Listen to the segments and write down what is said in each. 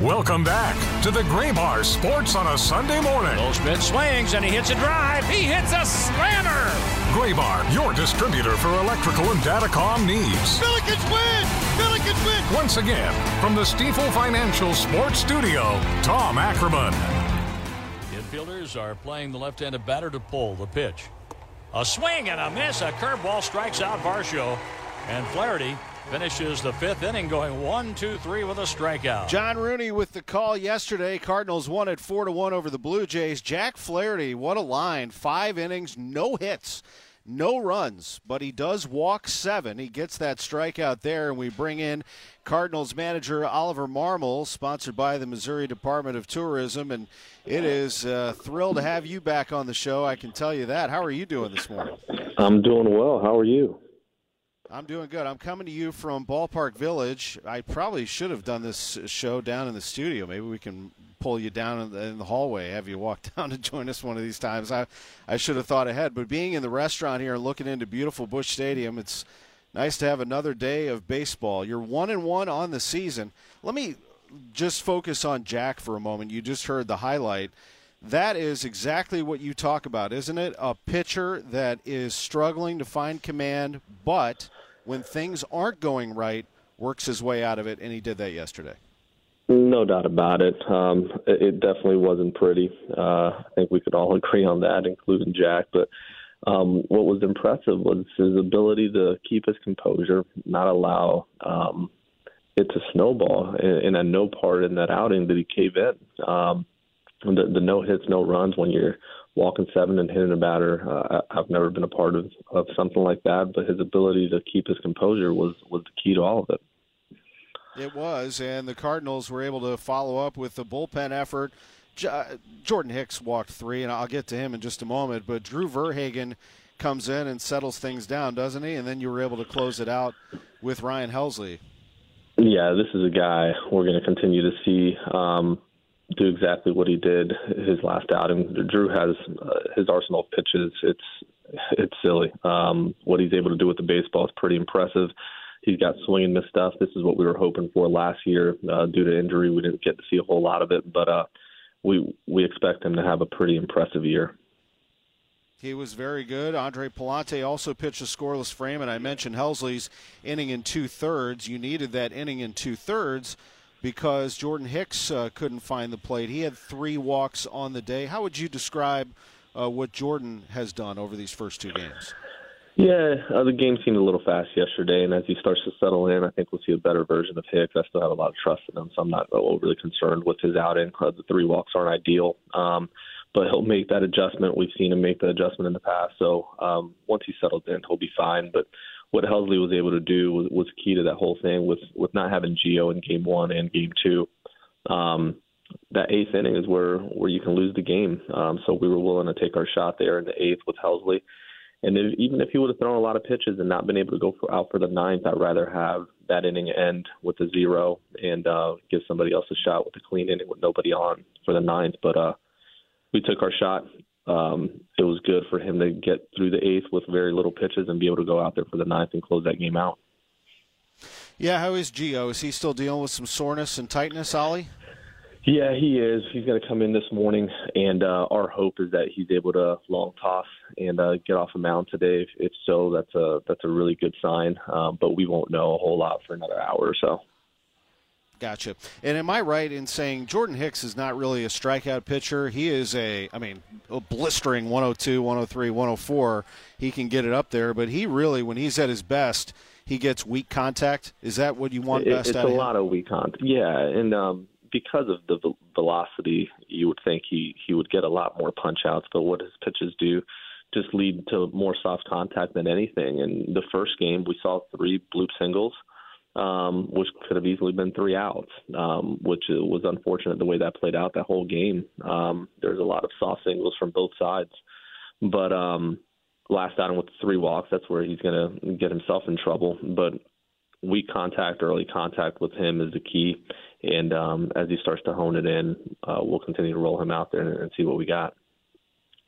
Welcome back to the Graybar Sports on a Sunday morning. Goldschmidt swings and he hits a drive. He hits a slammer. Graybar, your distributor for electrical and datacom needs. Billikens win! Billikens win! Once again, from the Stifel Financial Sports Studio, Tom Ackerman. Infielders are playing the left-handed batter to pull the pitch. A swing and a miss. A curveball strikes out Varsho. And Flaherty finishes the fifth inning going one, two, three with a strikeout. John Rooney with the call yesterday. Cardinals won at four to one over the Blue Jays. Jack Flaherty, what a line! Five innings, no hits, no runs, but he does walk seven. He gets that strikeout there, and we bring in Cardinals manager Oliver Marmol, sponsored by the Missouri Department of Tourism, and it is uh, a thrill to have you back on the show. I can tell you that. How are you doing this morning? I'm doing well. How are you? I'm doing good. I'm coming to you from Ballpark Village. I probably should have done this show down in the studio. Maybe we can pull you down in the, hallway, have you walk down and join us one of these times. I, I should have thought ahead. But being in the restaurant here and looking into beautiful Busch Stadium, it's nice to have another day of baseball. You're one and one on the season. Let me just focus on Jack for a moment. You just heard the highlight. That is exactly what you talk about, isn't it? A pitcher that is struggling to find command, but – when things aren't going right, works his way out of it, and he did that yesterday. No doubt about it. Um, it it definitely wasn't pretty. Uh, I think we could all agree on that, including Jack. But um, what was impressive was his ability to keep his composure, not allow um, it to snowball. And, at no part in that outing did he cave in. Um, the, the no hits, no runs when you're walking seven and hitting a batter. Uh, I've never been a part of, of something like that, but his ability to keep his composure was was the key to all of it. It was, and the Cardinals were able to follow up with the bullpen effort. J- Jordan Hicks walked three, and I'll get to him in just a moment. But Drew Verhagen comes in and settles things down, doesn't he? And then you were able to close it out with Ryan Helsley. Yeah, this is a guy we're going to continue to see. Um, do exactly what he did his last outing. Drew has uh, his arsenal of pitches. It's it's silly. Um, what he's able to do with the baseball is pretty impressive. He's got swing and miss stuff. This is what we were hoping for last year. Uh, due to injury, we didn't get to see a whole lot of it, but uh, we we expect him to have a pretty impressive year. He was very good. Andre Pallante also pitched a scoreless frame, and I mentioned Helsley's inning in two thirds. You needed that inning in two thirds because Jordan Hicks uh, couldn't find the plate. He had three walks on the day. How would you describe uh, what Jordan has done over these first two games? Yeah, uh, the game seemed a little fast yesterday, and as he starts to settle in, I think we'll see a better version of Hicks. I still have a lot of trust in him, so I'm not overly concerned with his outing. Uh, the three walks aren't ideal, um, but he'll make that adjustment. We've seen him make the adjustment in the past, so um, once he settles in, he'll be fine. But what Helsley was able to do was, was key to that whole thing with with not having Gio in game one and game two. Um, that eighth inning is where where you can lose the game. Um, so we were willing to take our shot there in the eighth with Helsley. And if, even if he would have thrown a lot of pitches and not been able to go for, out for the ninth, I'd rather have that inning end with a zero and uh, give somebody else a shot with a clean inning with nobody on for the ninth. But uh, we took our shot um, it was good for him to get through the eighth with very little pitches and be able to go out there for the ninth and close that game out. Yeah, how is Gio? Is he still dealing with some soreness and tightness, Ollie? Yeah, he is. He's going to come in this morning, and uh, our hope is that he's able to long toss and uh, get off a mound today. If so, that's a that's a really good sign. Um, but we won't know a whole lot for another hour or so. Gotcha. And am I right in saying Jordan Hicks is not really a strikeout pitcher? He is a, I mean, a blistering 102, 103, 104. He can get it up there, but he really, when he's at his best, he gets weak contact. Is that what you want it, best it's out a him? lot of weak contact. Yeah, and um, because of the ve- velocity, you would think he he would get a lot more punch outs. But what his pitches do just lead to more soft contact than anything. In the first game, we saw three bloop singles, um, which could have easily been three outs, um, which was unfortunate the way that played out that whole game. Um, there's a lot of soft singles from both sides, but um, last outing with three walks, that's where he's going to get himself in trouble. But weak contact, early contact with him is the key. And um, as he starts to hone it in, uh, we'll continue to roll him out there and see what we got.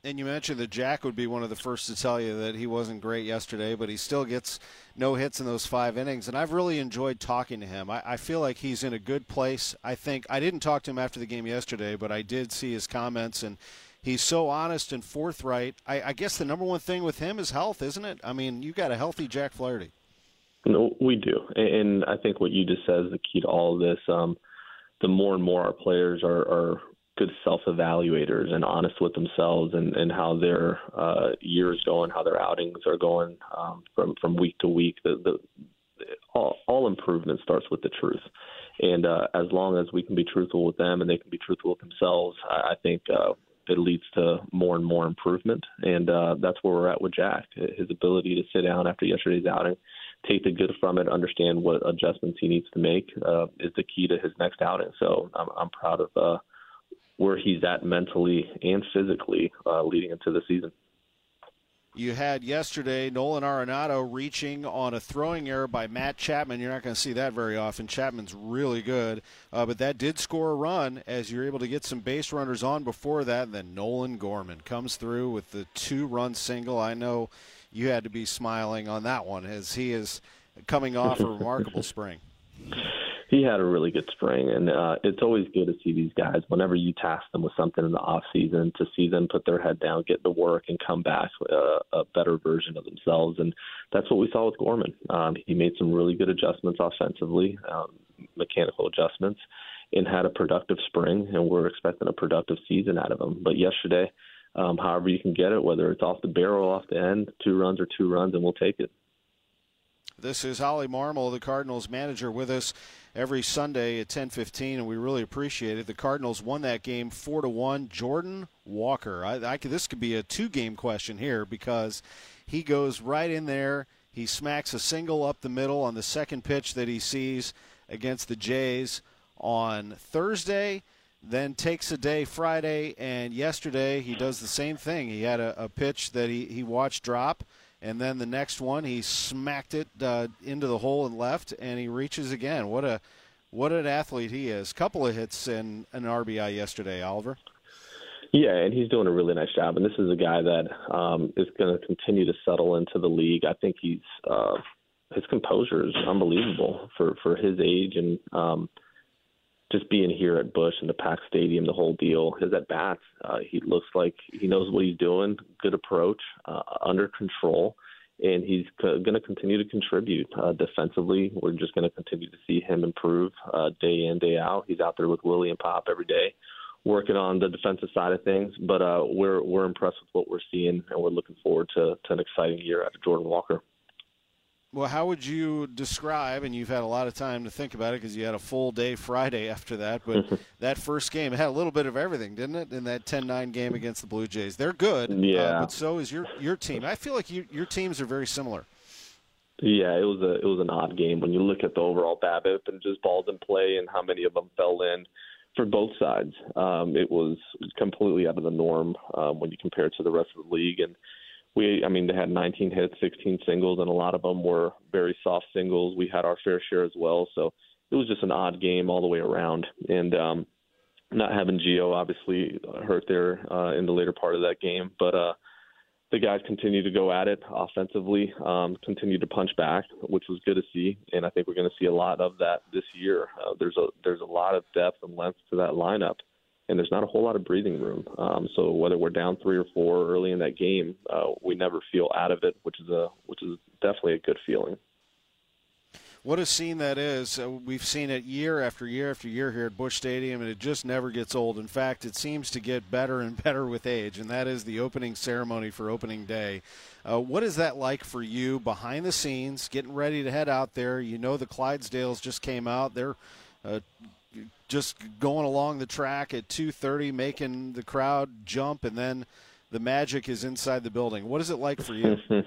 And you mentioned that Jack would be one of the first to tell you that he wasn't great yesterday, but he still gets no hits in those five innings. And I've really enjoyed talking to him. I, I, feel like he's in a good place. I think I didn't talk to him after the game yesterday, but I did see his comments, and he's so honest and forthright. I, I guess the number one thing with him is health, isn't it? I mean, you got a healthy Jack Flaherty. No, we do, and I think what you just said is the key to all of this. Um, the more and more our players are, are good self-evaluators and honest with themselves and, and how their uh, years going, how their outings are going um, from from week to week. The, the all, all improvement starts with the truth, and uh, as long as we can be truthful with them and they can be truthful with themselves, I, I think uh, it leads to more and more improvement. And uh, that's where we're at with Jack. His ability to sit down after yesterday's outing, take the good from it, understand what adjustments he needs to make, uh, is the key to his next outing. So I'm, I'm proud of. Uh, where he's at mentally and physically uh, leading into the season. You had yesterday Nolan Arenado reaching on a throwing error by Matt Chapman. You're not going to see that very often. Chapman's really good, uh, but that did score a run as you're able to get some base runners on before that. And then Nolan Gorman comes through with the two-run single. I know you had to be smiling on that one as he is coming off a remarkable spring he had a really good spring, and uh, it's always good to see these guys. Whenever you task them with something in the off season, to see them put their head down, get to work, and come back uh, a better version of themselves, and that's what we saw with Gorman. Um, he made some really good adjustments offensively, um, mechanical adjustments, and had a productive spring, and we're expecting a productive season out of him. But yesterday, um, however you can get it, whether it's off the barrel, off the end, two runs or two runs, and we'll take it. This is Ollie Marmol, the Cardinals manager, with us every Sunday at 10:15, and we really appreciate it. The Cardinals won that game four to one. Jordan Walker. I, I this could be a two-game question here because he goes right in there. He smacks a single up the middle on the second pitch that he sees against the Jays on Thursday. Then takes a day Friday, and yesterday he does the same thing. He had a, a pitch that he, he watched drop and then the next one he smacked it uh, into the hole and left, and he reaches again. What a what an athlete he is! Couple of hits and an RBI yesterday, Oliver. Yeah, and he's doing a really nice job. And this is a guy that um, is going to continue to settle into the league. I think he's uh, his composure is unbelievable for for his age and. Um, just being here at Busch and the Pack Stadium, the whole deal. His at bats, uh, he looks like he knows what he's doing. Good approach, uh, under control, and he's co- going to continue to contribute uh, defensively. We're just going to continue to see him improve uh, day in day out. He's out there with Willie and Pop every day, working on the defensive side of things. But uh, we're we're impressed with what we're seeing, and we're looking forward to, to an exciting year out of Jordan Walker. Well, how would you describe, and you've had a lot of time to think about it because you had a full day Friday after that, but that first game had a little bit of everything, didn't it, in that 10 9 game against the Blue Jays? They're good, yeah. Uh, but so is your, your team. I feel like you, your teams are very similar. Yeah, it was a it was an odd game when you look at the overall BABIP and just balls in play and how many of them fell in for both sides. Um, it was completely out of the norm um, when you compare it to the rest of the league, and we, I mean, they had 19 hits, 16 singles, and a lot of them were very soft singles. We had our fair share as well, so it was just an odd game all the way around. And um, not having Gio obviously hurt there uh, in the later part of that game, but uh, the guys continued to go at it offensively, um, continued to punch back, which was good to see. And I think we're going to see a lot of that this year. Uh, there's a there's a lot of depth and length to that lineup and there's not a whole lot of breathing room. Um, so whether we're down three or four early in that game, uh, we never feel out of it, which is a which is definitely a good feeling. what a scene that is. Uh, we've seen it year after year after year here at Busch Stadium, and it just never gets old. In fact, it seems to get better and better with age, and that is the opening ceremony for opening day. Uh, what is that like for you behind the scenes, getting ready to head out there? You know the Clydesdales just came out. They're uh, just going along the track at 2:30, making the crowd jump, and then the magic is inside the building. What is it like for you?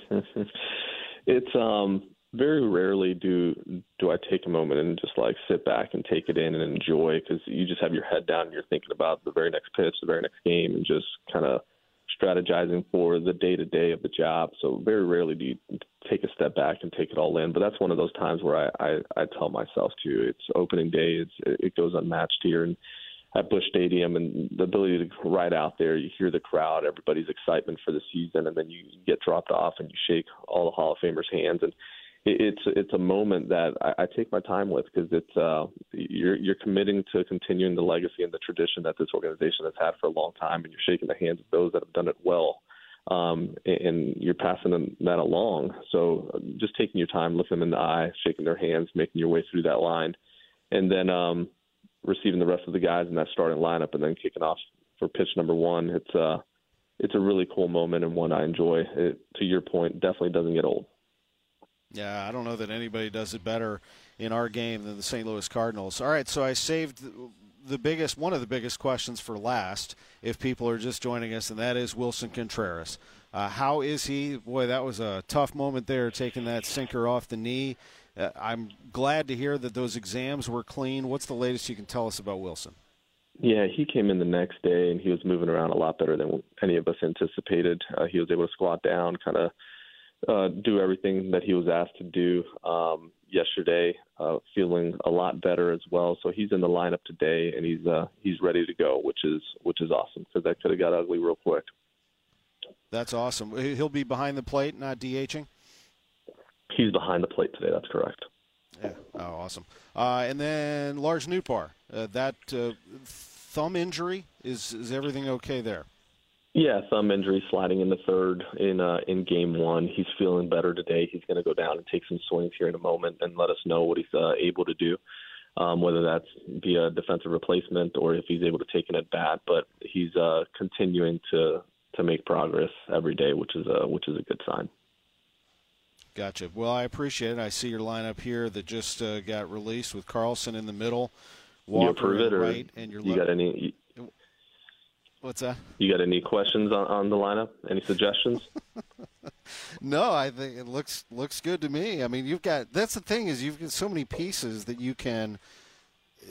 it's um very rarely do do I take a moment and just like sit back and take it in and enjoy because you just have your head down and you're thinking about the very next pitch, the very next game, and just kind of strategizing for the day to day of the job. So very rarely do you take a step back and take it all in. But that's one of those times where I I, I tell myself to it's opening day. It's it goes unmatched here and at Busch Stadium and the ability to ride out there, you hear the crowd, everybody's excitement for the season, and then you get dropped off and you shake all the Hall of Famers' hands and it's it's a moment that I, I take my time with because it's uh, you're you're committing to continuing the legacy and the tradition that this organization has had for a long time, and you're shaking the hands of those that have done it well, um, and you're passing that along. So uh, just taking your time, looking them in the eye, shaking their hands, making your way through that line, and then um, receiving the rest of the guys in that starting lineup, and then kicking off for pitch number one. It's uh it's a really cool moment and one I enjoy. It, to your point, definitely doesn't get old. Yeah, I don't know that anybody does it better in our game than the St. Louis Cardinals. All right, so I saved the biggest, one of the biggest questions for last, if people are just joining us, and that is Wilson Contreras. Uh, how is he? Boy, that was a tough moment there, taking that sinker off the knee. Uh, I'm glad to hear that those exams were clean. What's the latest you can tell us about Wilson? Yeah, he came in the next day and he was moving around a lot better than any of us anticipated. Uh, he was able to squat down, kind of uh, do everything that he was asked to do um, yesterday. Uh, feeling a lot better as well. So he's in the lineup today, and he's uh, he's ready to go, which is which is awesome because that could have got ugly real quick. That's awesome. He'll be behind the plate, not DHing. He's behind the plate today. That's correct. Yeah. Oh, awesome. Uh, and then Lars Nootbaar, uh, that uh, thumb injury is is everything okay there? Yeah, thumb injury sliding in the third in uh, in game one. He's feeling better today. He's going to go down and take some swings here in a moment and let us know what he's uh, able to do, um, whether that's via defensive replacement or if he's able to take an at bat. But he's uh, continuing to to make progress every day, which is a which is a good sign. Gotcha. Well, I appreciate it. I see your lineup here that just uh, got released with Carlson in the middle, Walker you approve it, right, and your you got any? What's that? You got any questions on, on the lineup? Any suggestions? no, I think it looks looks good to me. I mean, you've got that's the thing is you've got so many pieces that you can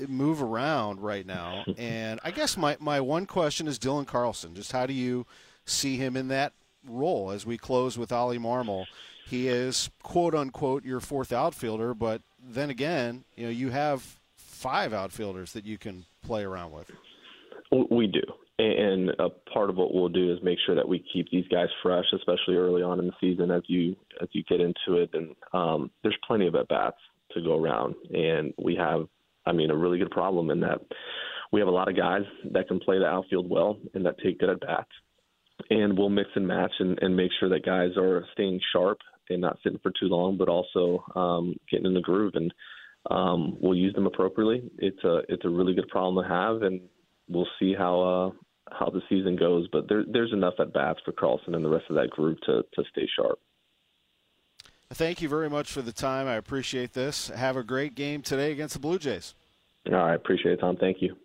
move around right now. and I guess my my one question is Dylan Carlson. Just how do you see him in that role as we close with Ollie Marmol? He is quote unquote your fourth outfielder, but then again, you know, you have five outfielders that you can play around with. We do. And a part of what we'll do is make sure that we keep these guys fresh, especially early on in the season as you as you get into it. And um, there's plenty of at bats to go around, and we have, I mean, a really good problem in that we have a lot of guys that can play the outfield well and that take good at bats. And we'll mix and match and, and make sure that guys are staying sharp and not sitting for too long, but also um, getting in the groove. And um, we'll use them appropriately. It's a it's a really good problem to have, and we'll see how uh, how the season goes. But there, there's enough at bats for Carlson and the rest of that group to to stay sharp. Thank you very much for the time. I appreciate this. Have a great game today against the Blue Jays. All right, appreciate it, Tom. Thank you.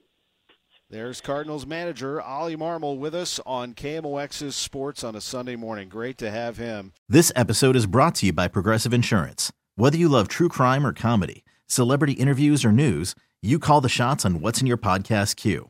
There's Cardinals manager Ollie Marmol with us on KMOX's Sports on a Sunday morning. Great to have him. This episode is brought to you by Progressive Insurance. Whether you love true crime or comedy, celebrity interviews or news, you call the shots on what's in your podcast queue.